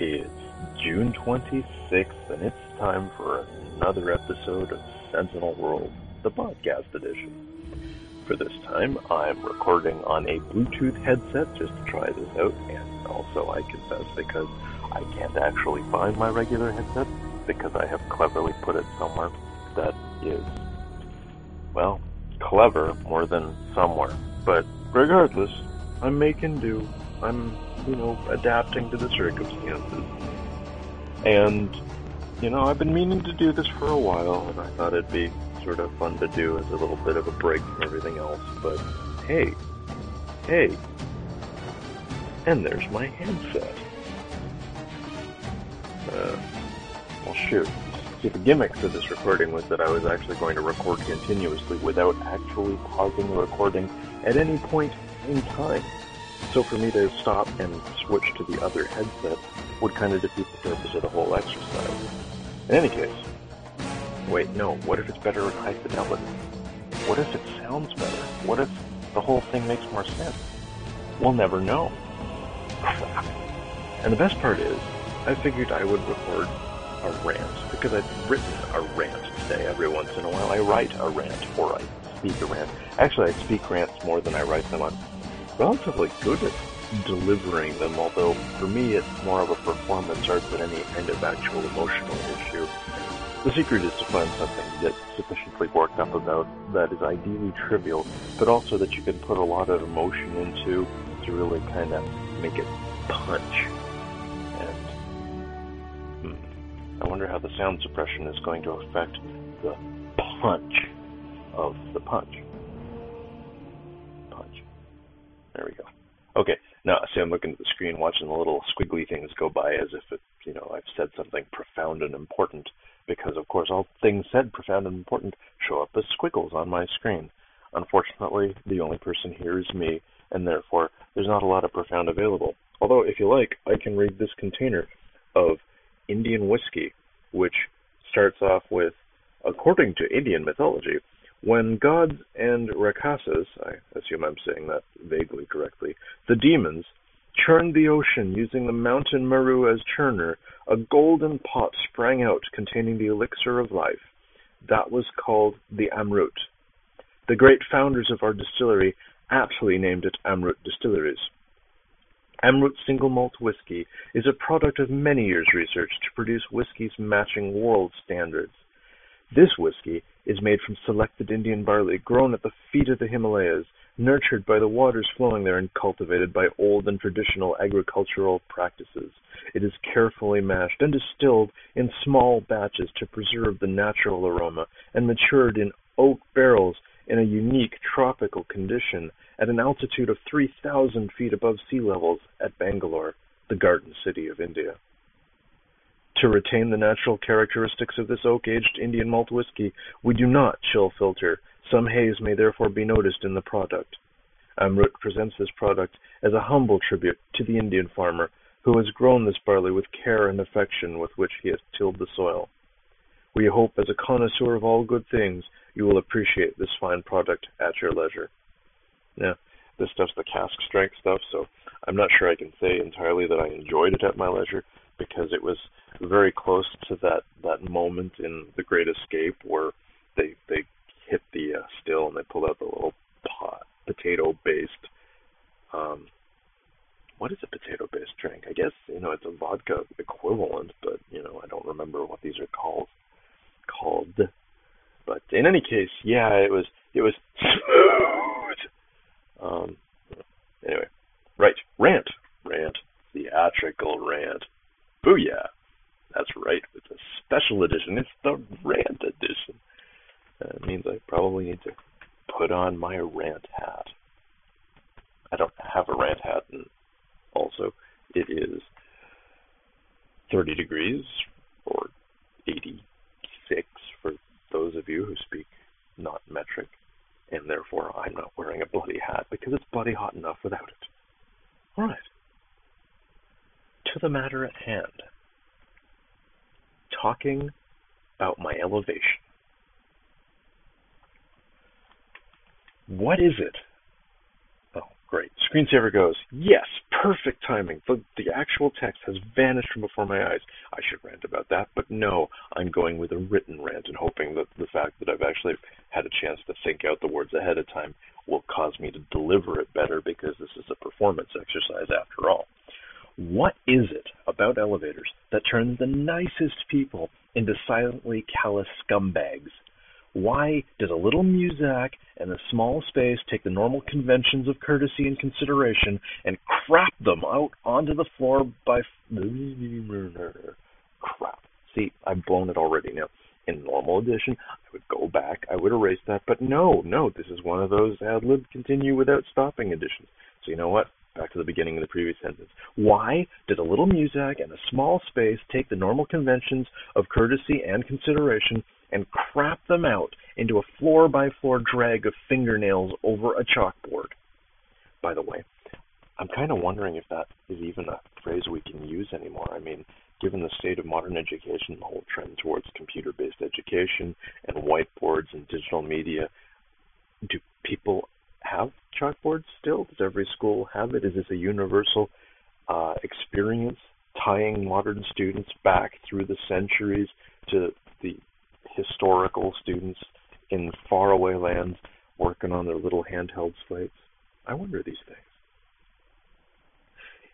It's June 26th, and it's time for another episode of Sentinel World, the podcast edition. For this time, I'm recording on a Bluetooth headset just to try this out, and also I confess because I can't actually find my regular headset because I have cleverly put it somewhere that is, well, clever more than somewhere. But regardless, I'm making do. I'm, you know, adapting to the circumstances. And, you know, I've been meaning to do this for a while, and I thought it'd be sort of fun to do as a little bit of a break from everything else. But hey, hey, and there's my handset. Uh, well, shoot. See, the gimmick for this recording was that I was actually going to record continuously without actually pausing the recording at any point in time. So for me to stop and switch to the other headset would kind of defeat the purpose of the whole exercise. In any case, wait, no, what if it's better at high fidelity? What if it sounds better? What if the whole thing makes more sense? We'll never know. And the best part is, I figured I would record a rant because I've written a rant today. Every once in a while, I write a rant or I speak a rant. Actually, I speak rants more than I write them. I'm relatively good at delivering them, although for me, it's more of a performance art than any kind of actual emotional issue. The secret is to find something that's sufficiently worked up about that is ideally trivial, but also that you can put a lot of emotion into to really kind of make it punch. And hmm, I wonder how the sound suppression is going to affect the punch of the. Punch. Okay, now see I'm looking at the screen watching the little squiggly things go by as if it you know, I've said something profound and important because of course all things said profound and important show up as squiggles on my screen. Unfortunately, the only person here is me, and therefore there's not a lot of profound available. Although if you like, I can read this container of Indian whiskey, which starts off with, according to Indian mythology, when gods and Rakshasas, I assume I'm saying that vaguely correctly, the demons, churned the ocean using the mountain Meru as churner, a golden pot sprang out containing the elixir of life. That was called the Amrut. The great founders of our distillery aptly named it Amrut Distilleries. Amrut Single Malt Whiskey is a product of many years' research to produce whiskies matching world standards. This whiskey is made from selected Indian barley grown at the feet of the Himalayas, nurtured by the waters flowing there and cultivated by old and traditional agricultural practices. It is carefully mashed and distilled in small batches to preserve the natural aroma and matured in oak barrels in a unique tropical condition at an altitude of 3,000 feet above sea levels at Bangalore, the garden city of India. To retain the natural characteristics of this oak-aged Indian malt whiskey, we do not chill filter. Some haze may therefore be noticed in the product. Amrut presents this product as a humble tribute to the Indian farmer who has grown this barley with care and affection with which he has tilled the soil. We hope as a connoisseur of all good things you will appreciate this fine product at your leisure. Now, this stuff's the cask strength stuff, so I'm not sure I can say entirely that I enjoyed it at my leisure because it was very close to that that moment in The Great Escape where they they hit the uh, still and they pulled out the little pot, potato based um what is a potato based drink? I guess, you know, it's a vodka equivalent, but you know, I don't remember what these are called called but in any case, yeah, it was it was smooth. Um, anyway, right, rant, rant, theatrical rant. Booyah! That's right, it's a special edition. It's the rant edition. That means I probably need to put on my rant hat. I don't have a rant hat, and also it is 30 degrees or 86 for those of you who speak not metric, and therefore I'm not wearing a bloody hat because it's bloody hot enough without it. All right. To the matter at hand. Talking about my elevation. What is it? Oh, Great. Screensaver goes, yes, perfect timing. The, the actual text has vanished from before my eyes. I should rant about that, but no, I'm going with a written rant and hoping that the fact that I've actually had a chance to think out the words ahead of time will cause me to deliver it better because this is a performance exercise after all. What is it about elevators that turns the nicest people into silently callous scumbags? Why does a little muzak and a small space take the normal conventions of courtesy and consideration and crap them out onto the floor by crap? See, I've blown it already now. In normal edition, I would go back, I would erase that, but no, no, this is one of those ad lib continue without stopping editions. So you know what? Back to the beginning of the previous sentence. Why did a little music and a small space take the normal conventions of courtesy and consideration and crap them out into a floor by floor drag of fingernails over a chalkboard. By the way, I'm kind of wondering if that is even a phrase we can use anymore. I mean, given the state of modern education, the whole trend towards computer based education and whiteboards and digital media, do people have chalkboards still? Does every school have it? Is this a universal uh, experience tying modern students back through the centuries to the historical students in faraway lands working on their little handheld slates? I wonder these things.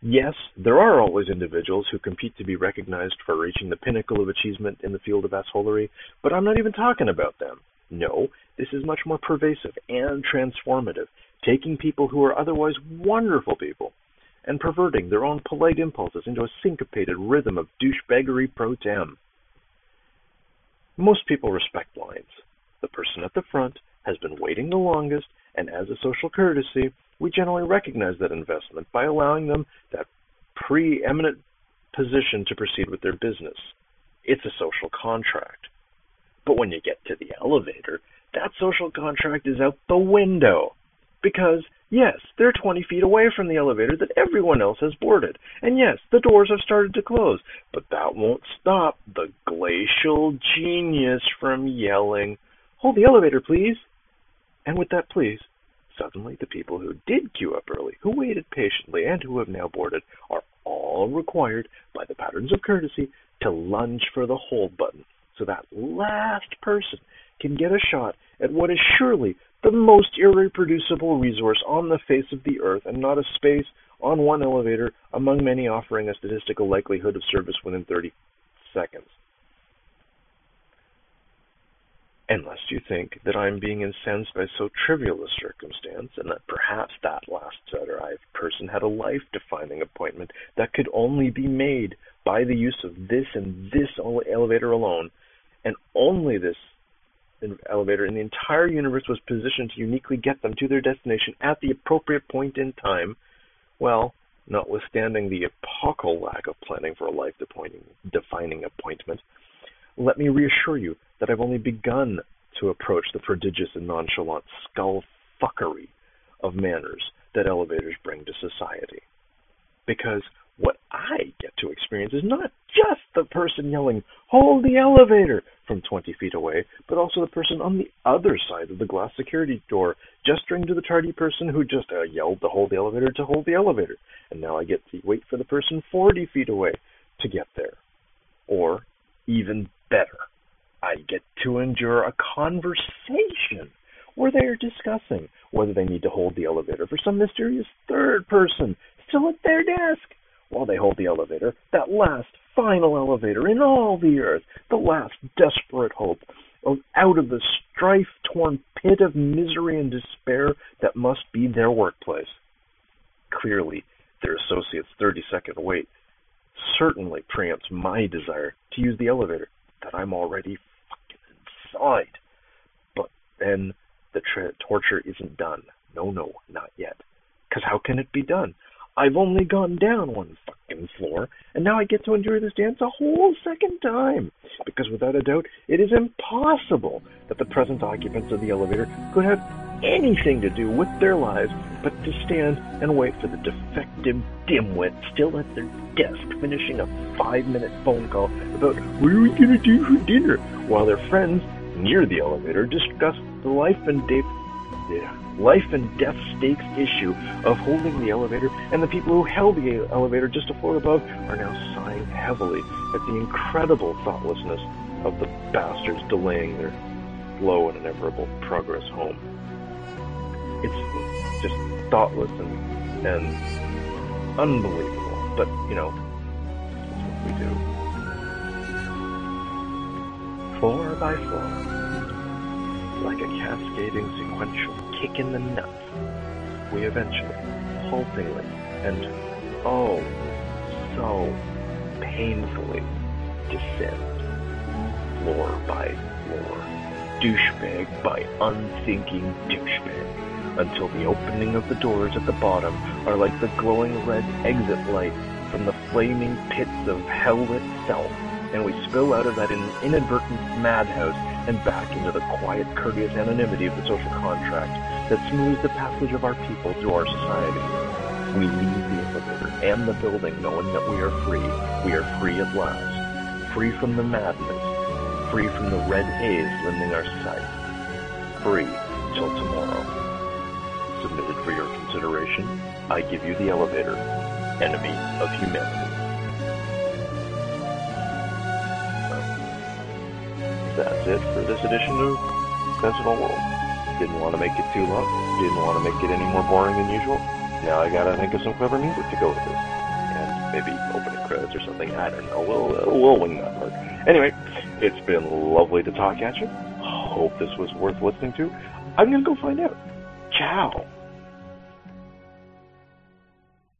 Yes, there are always individuals who compete to be recognized for reaching the pinnacle of achievement in the field of assholery, but I'm not even talking about them. No, this is much more pervasive and transformative, taking people who are otherwise wonderful people and perverting their own polite impulses into a syncopated rhythm of douchebaggery pro tem. Most people respect lines. The person at the front has been waiting the longest, and as a social courtesy, we generally recognize that investment by allowing them that preeminent position to proceed with their business. It's a social contract. But when you get to the elevator, that social contract is out the window. Because Yes, they're 20 feet away from the elevator that everyone else has boarded. And yes, the doors have started to close. But that won't stop the glacial genius from yelling, Hold the elevator, please. And with that please, suddenly the people who did queue up early, who waited patiently, and who have now boarded, are all required by the patterns of courtesy to lunge for the hold button so that last person can get a shot at what is surely the most irreproducible resource on the face of the earth and not a space on one elevator among many offering a statistical likelihood of service within 30 seconds. Unless you think that I'm being incensed by so trivial a circumstance, and that perhaps that last arrived person had a life defining appointment that could only be made by the use of this and this elevator alone, and only this elevator in the entire universe was positioned to uniquely get them to their destination at the appropriate point in time, well, notwithstanding the epochal lack of planning for a life defining appointment, let me reassure you that I've only begun to approach the prodigious and nonchalant skull fuckery of manners that elevators bring to society. Because what I get to experience is not the person yelling, hold the elevator from 20 feet away, but also the person on the other side of the glass security door, gesturing to the tardy person who just uh, yelled to hold the elevator to hold the elevator. And now I get to wait for the person 40 feet away to get there. Or, even better, I get to endure a conversation where they are discussing whether they need to hold the elevator for some mysterious third person still at their desk while they hold the elevator, that last final elevator in all the earth, the last desperate hope out of the strife torn pit of misery and despair that must be their workplace. Clearly, their associate's 30 second wait certainly preempts my desire to use the elevator that I'm already fucking inside. But then the tra- torture isn't done. No, no, not yet. Because how can it be done? I've only gone down one fucking floor, and now I get to enjoy this dance a whole second time. Because without a doubt, it is impossible that the present occupants of the elevator could have anything to do with their lives but to stand and wait for the defective dimwit still at their desk finishing a five minute phone call about what are we gonna do for dinner while their friends near the elevator discuss the life and death the life and death stakes issue of holding the elevator, and the people who held the elevator just a floor above are now sighing heavily at the incredible thoughtlessness of the bastards delaying their slow and inevitable progress home. It's just thoughtless and, and unbelievable, but you know, that's what we do. Floor by floor like a cascading sequential kick in the nuts, we eventually, haltingly, and oh, so painfully descend, floor by floor, douchebag by unthinking douchebag, until the opening of the doors at the bottom are like the glowing red exit light from the flaming pits of hell itself, and we spill out of that inadvertent madhouse and back into the quiet, courteous anonymity of the social contract that smooths the passage of our people through our society. We leave the elevator and the building knowing that we are free. We are free at last. Free from the madness. Free from the red haze limiting our sight. Free till tomorrow. Submitted for your consideration, I give you the elevator, enemy of humanity. That's it for this edition of Sentinel World. Didn't want to make it too long. Didn't want to make it any more boring than usual. Now I gotta think of some clever music to go with this. And maybe opening credits or something. I don't know. We'll, uh, we'll wing that part. Anyway, it's been lovely to talk at you. Hope this was worth listening to. I'm gonna go find out. Ciao.